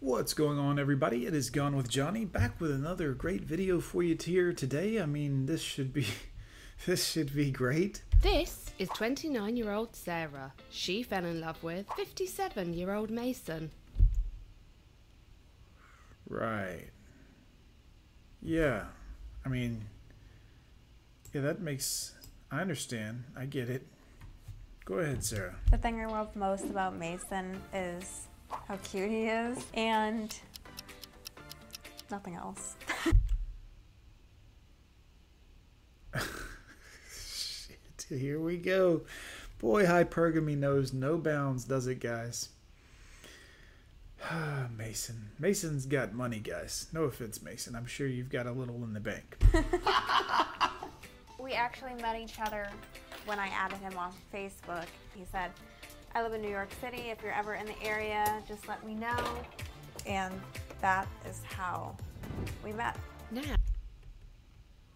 What's going on, everybody? It is Gone with Johnny, back with another great video for you here today. I mean, this should be, this should be great. This is 29 year old Sarah. She fell in love with 57 year old Mason. Right. Yeah. I mean, yeah, that makes. I understand. I get it. Go ahead, Sarah. The thing I love most about Mason is how cute he is and nothing else. Shit, here we go. Boy, hypergamy knows no bounds, does it, guys? Mason. Mason's got money, guys. No offense, Mason. I'm sure you've got a little in the bank. we actually met each other when I added him on Facebook. He said, I live in New York City. If you're ever in the area, just let me know. And that is how we met. Now,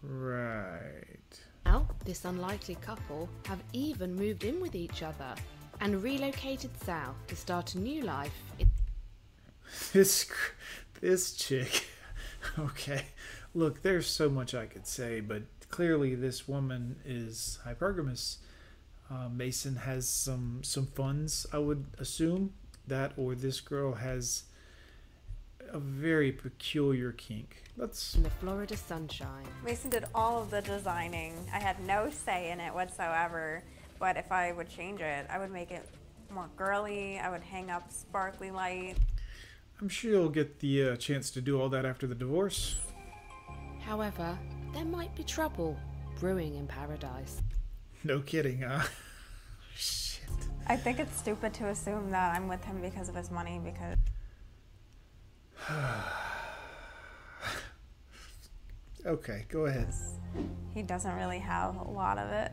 Right. now, this unlikely couple have even moved in with each other and relocated south to start a new life in This this chick. Okay. Look, there's so much I could say, but clearly this woman is hypergamous. Uh, Mason has some some funds, I would assume that, or this girl has a very peculiar kink. Let's the Florida sunshine. Mason did all of the designing. I had no say in it whatsoever. But if I would change it, I would make it more girly. I would hang up sparkly light. I'm sure you'll get the uh, chance to do all that after the divorce. However, there might be trouble brewing in paradise. No kidding, huh? Shit. I think it's stupid to assume that I'm with him because of his money because Okay, go ahead. he doesn't really have a lot of it.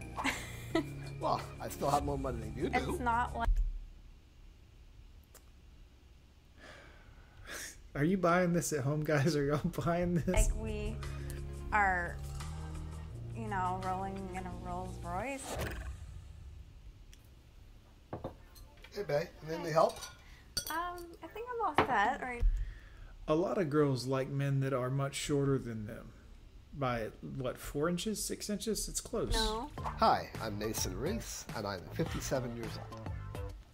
Well, I still have more money than you do. it's not like Are you buying this at home, guys? Are y'all buying this? like we are, you know, rolling in a Rolls Royce. Hey, babe, you need any help? Um, I think I'm all set. Or A lot of girls like men that are much shorter than them. By what, four inches, six inches? It's close. no, Hi, I'm Nathan Reese, and I'm 57 years old.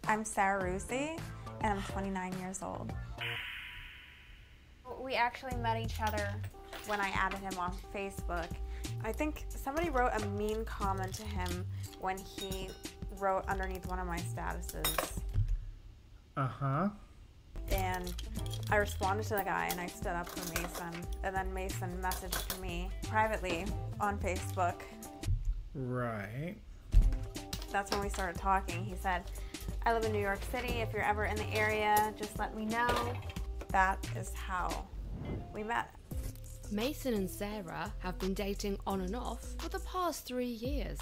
I'm Sarah Rusi, and I'm 29 years old. We actually met each other when I added him on Facebook. I think somebody wrote a mean comment to him when he wrote underneath one of my statuses. Uh huh. And I responded to the guy and I stood up for Mason. And then Mason messaged me privately on Facebook. Right. That's when we started talking. He said, I live in New York City. If you're ever in the area, just let me know. That is how we met. Mason and Sarah have been dating on and off for the past three years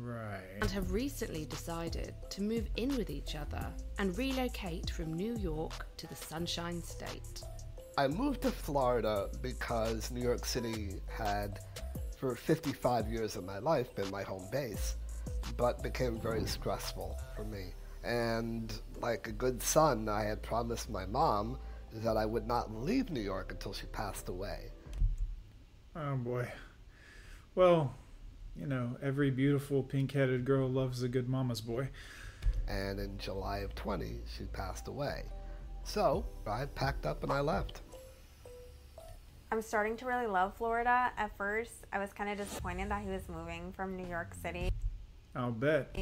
Right. and have recently decided to move in with each other and relocate from New York to the Sunshine State. I moved to Florida because New York City had, for 55 years of my life, been my home base, but became very stressful for me. And like a good son, I had promised my mom that I would not leave New York until she passed away. Oh boy. Well, you know, every beautiful pink headed girl loves a good mama's boy. And in July of 20, she passed away. So I packed up and I left. I'm starting to really love Florida. At first, I was kind of disappointed that he was moving from New York City. I'll bet.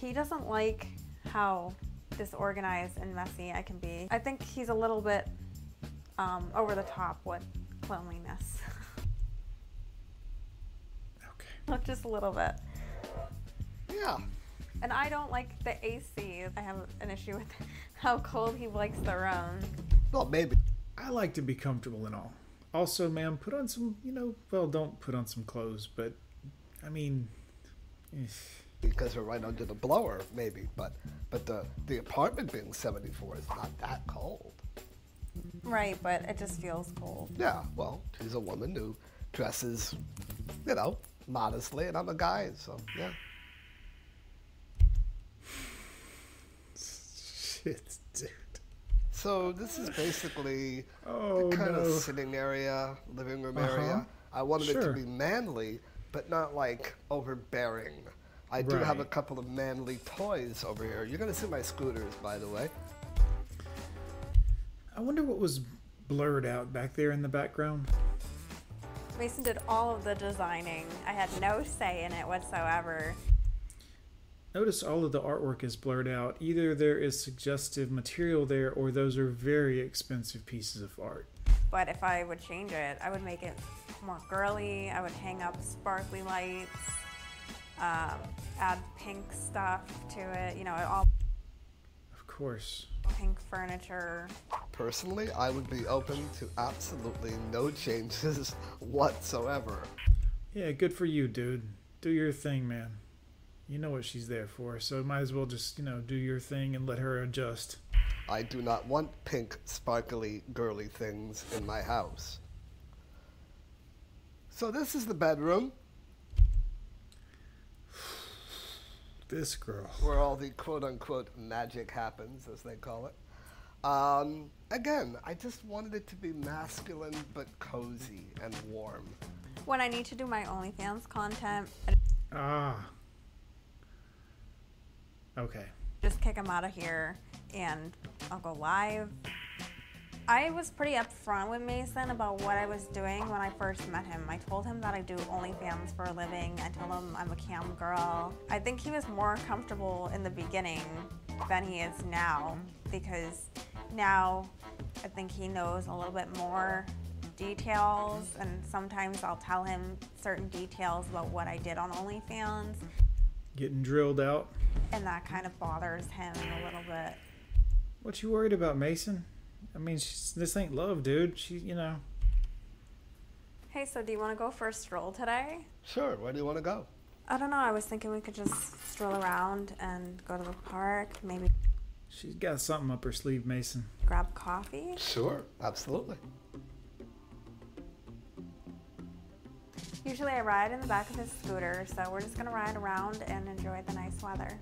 He doesn't like how disorganized and messy I can be. I think he's a little bit um, over the top with cleanliness. Okay. Just a little bit. Yeah. And I don't like the AC. I have an issue with how cold he likes the room. Well, maybe. I like to be comfortable and all. Also, ma'am, put on some, you know, well, don't put on some clothes, but I mean, eh. Because we're right under the blower, maybe. But but the the apartment being 74 is not that cold. Right, but it just feels cold. Yeah, well, she's a woman who dresses, you know, modestly, and I'm a guy, so yeah. shit, dude. So this is basically Oh the kind no. of sitting area, living room Uh-huh. area. I wanted it to be manly, but not like overbearing. I do have a couple of manly toys over here. You're gonna see my scooters, by the way. I wonder what was blurred out back there in the background. Mason did all of the designing. I had no say in it whatsoever. Notice all of the artwork is blurred out. Either there is suggestive material there or those are very expensive pieces of art. But if I would change it, I would make it more girly. I would hang up sparkly lights, um, add pink stuff to it. You know, all Of course. pink furniture. Personally, I would be open to absolutely no changes whatsoever. Yeah, good for you, dude. Do your thing, man. You know what she's there for, so might as well just, you know, do your thing and let her adjust. I do not want pink, sparkly, girly things in my house. So this is the bedroom This girl. where all the quote-unquote magic happens, as they call it. Um, again, I just wanted it to be masculine but cozy and warm. When I need to do my OnlyFans content, Ah. Okay. just kick him out of here and I'll go live. I was pretty upfront with Mason about what I was doing when I first met him. I told him that I do OnlyFans for a living. I told him I'm a cam girl. I think he was more comfortable in the beginning than he is now because now I think he knows a little bit more details and sometimes I'll tell him certain details about what I did on OnlyFans Getting drilled out. and that kind of bothers him a little bit. What you worried about, Mason? I mean, she's, this ain't love, dude. She, you know. Hey, so do you want to go for a stroll today? Sure, where do you want to go? I don't know. I was thinking we could just stroll around and go to the park, maybe She's got something up her sleeve, Mason. grab coffee. Sure, absolutely. Usually I ride in the back of his scooter, so we're just going to ride around and enjoy the nice weather.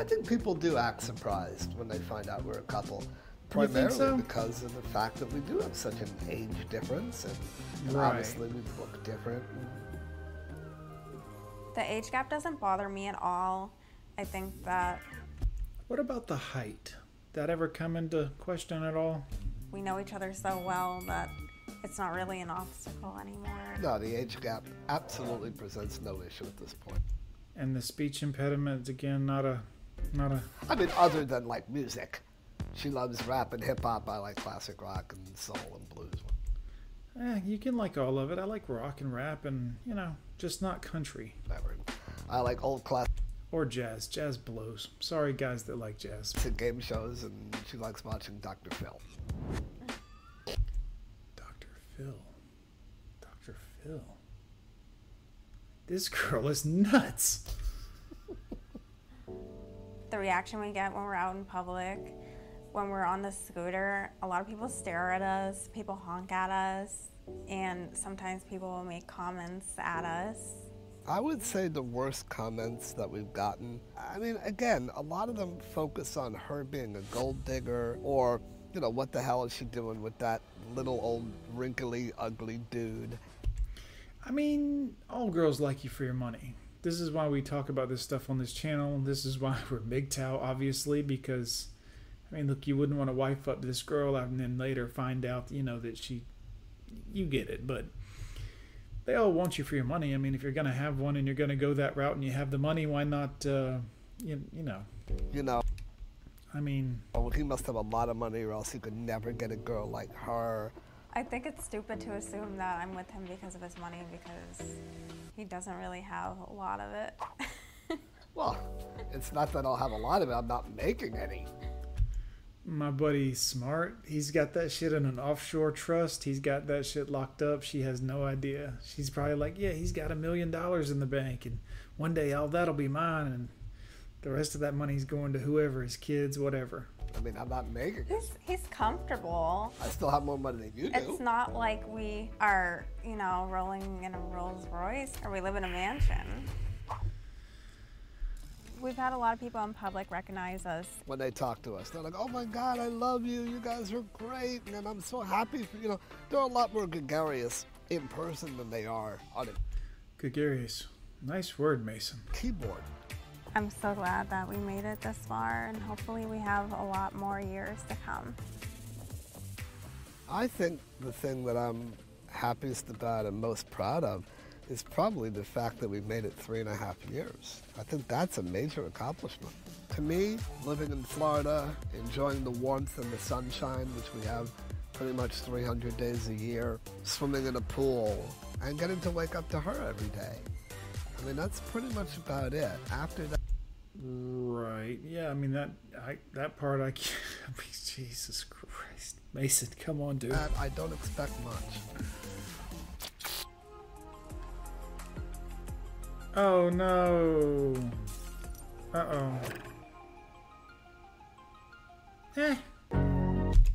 I think people do act surprised when they find out we're a couple. You think Primarily so? because of the fact that we do have such an age difference and, and Right. obviously we look different. The age gap doesn't bother me at all. I think that What about the height? That ever come into question at all? we know each other so well that it's not really an obstacle anymore. No, the age gap absolutely presents no issue at this point. And the speech impediment is again, not a, not a. I mean, other than like music. She loves rap and hip hop. I like classic rock and soul and blues. Eh, you can like all of it. I like rock and rap, and you know, just not country Whatever. I like old classic or jazz. Jazz blows. Sorry, guys that like jazz. To game shows, and she likes watching Dr. Phil. Dr. Phil. Dr. Phil. This girl is nuts. The reaction we get when we're out in public, when we're on the scooter, a lot of people stare at us, people honk at us, and sometimes people will make comments at us. I would say the worst comments that we've gotten. I mean, again, a lot of them focus on her being a gold digger or, you know, what the hell is she doing with that little old wrinkly, ugly dude? I mean, all girls like you for your money. This is why we talk about this stuff on this channel. This is why we're MGTOW, obviously, because, I mean, look, you wouldn't want to wife up this girl and then later find out, you know, that she. You get it, but they all want you for your money. I mean, if you're going to have one and you're going to go that route and you have the money, why not, uh, you, you know, You know, I mean, oh, he must have a lot of money or else he could never get a girl like her. I think it's stupid to assume that I'm with him because of his money because he doesn't really have a lot of it. Well, it's not that I'll have a lot of it, I'm not making any. My buddy's smart. He's got that shit in an offshore trust. He's got that shit locked up. She has no idea. She's probably like, yeah, he's got a million dollars in the bank, and one day all that'll be mine, and the rest of that money's going to whoever, his kids, whatever. I mean, I'm not making it. he's, he's comfortable. I still have more money than you do. It's not like we are, you know, rolling in a Rolls Royce or we live in a mansion. we've had a lot of people in public recognize us. when they talk to us. They're like, "Oh my God, I love you. You guys are great, and I'm so happy for you." know, they're a lot more gregarious in person than they are on a Gregarious. Nice word, Mason. keyboard. I'm so glad that we made it this far, and hopefully, we have a lot more years to come. I think the thing that I'm happiest about and most proud of is probably the fact that we've made it three and a half years. I think that's a major accomplishment. To me, living in Florida, enjoying the warmth and the sunshine, which we have pretty much 300 days a year, swimming in a pool, and getting to wake up to her every day. I mean, that's pretty much about it. After that, Right. Yeah. I mean that. I that part. I can't. I mean, Jesus Christ, Mason. Come on, dude. I don't expect much. Oh no. Uh oh. Eh.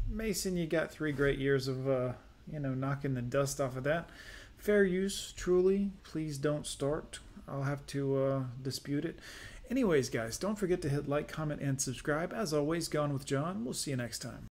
Mason, you got three great years of, uh, you know, knocking the dust off of that. Fair use, truly. Please don't start. I'll have to uh, dispute it. Anyways, guys, don't forget to hit like, comment, and subscribe. As always, Gone with John. We'll see you next time.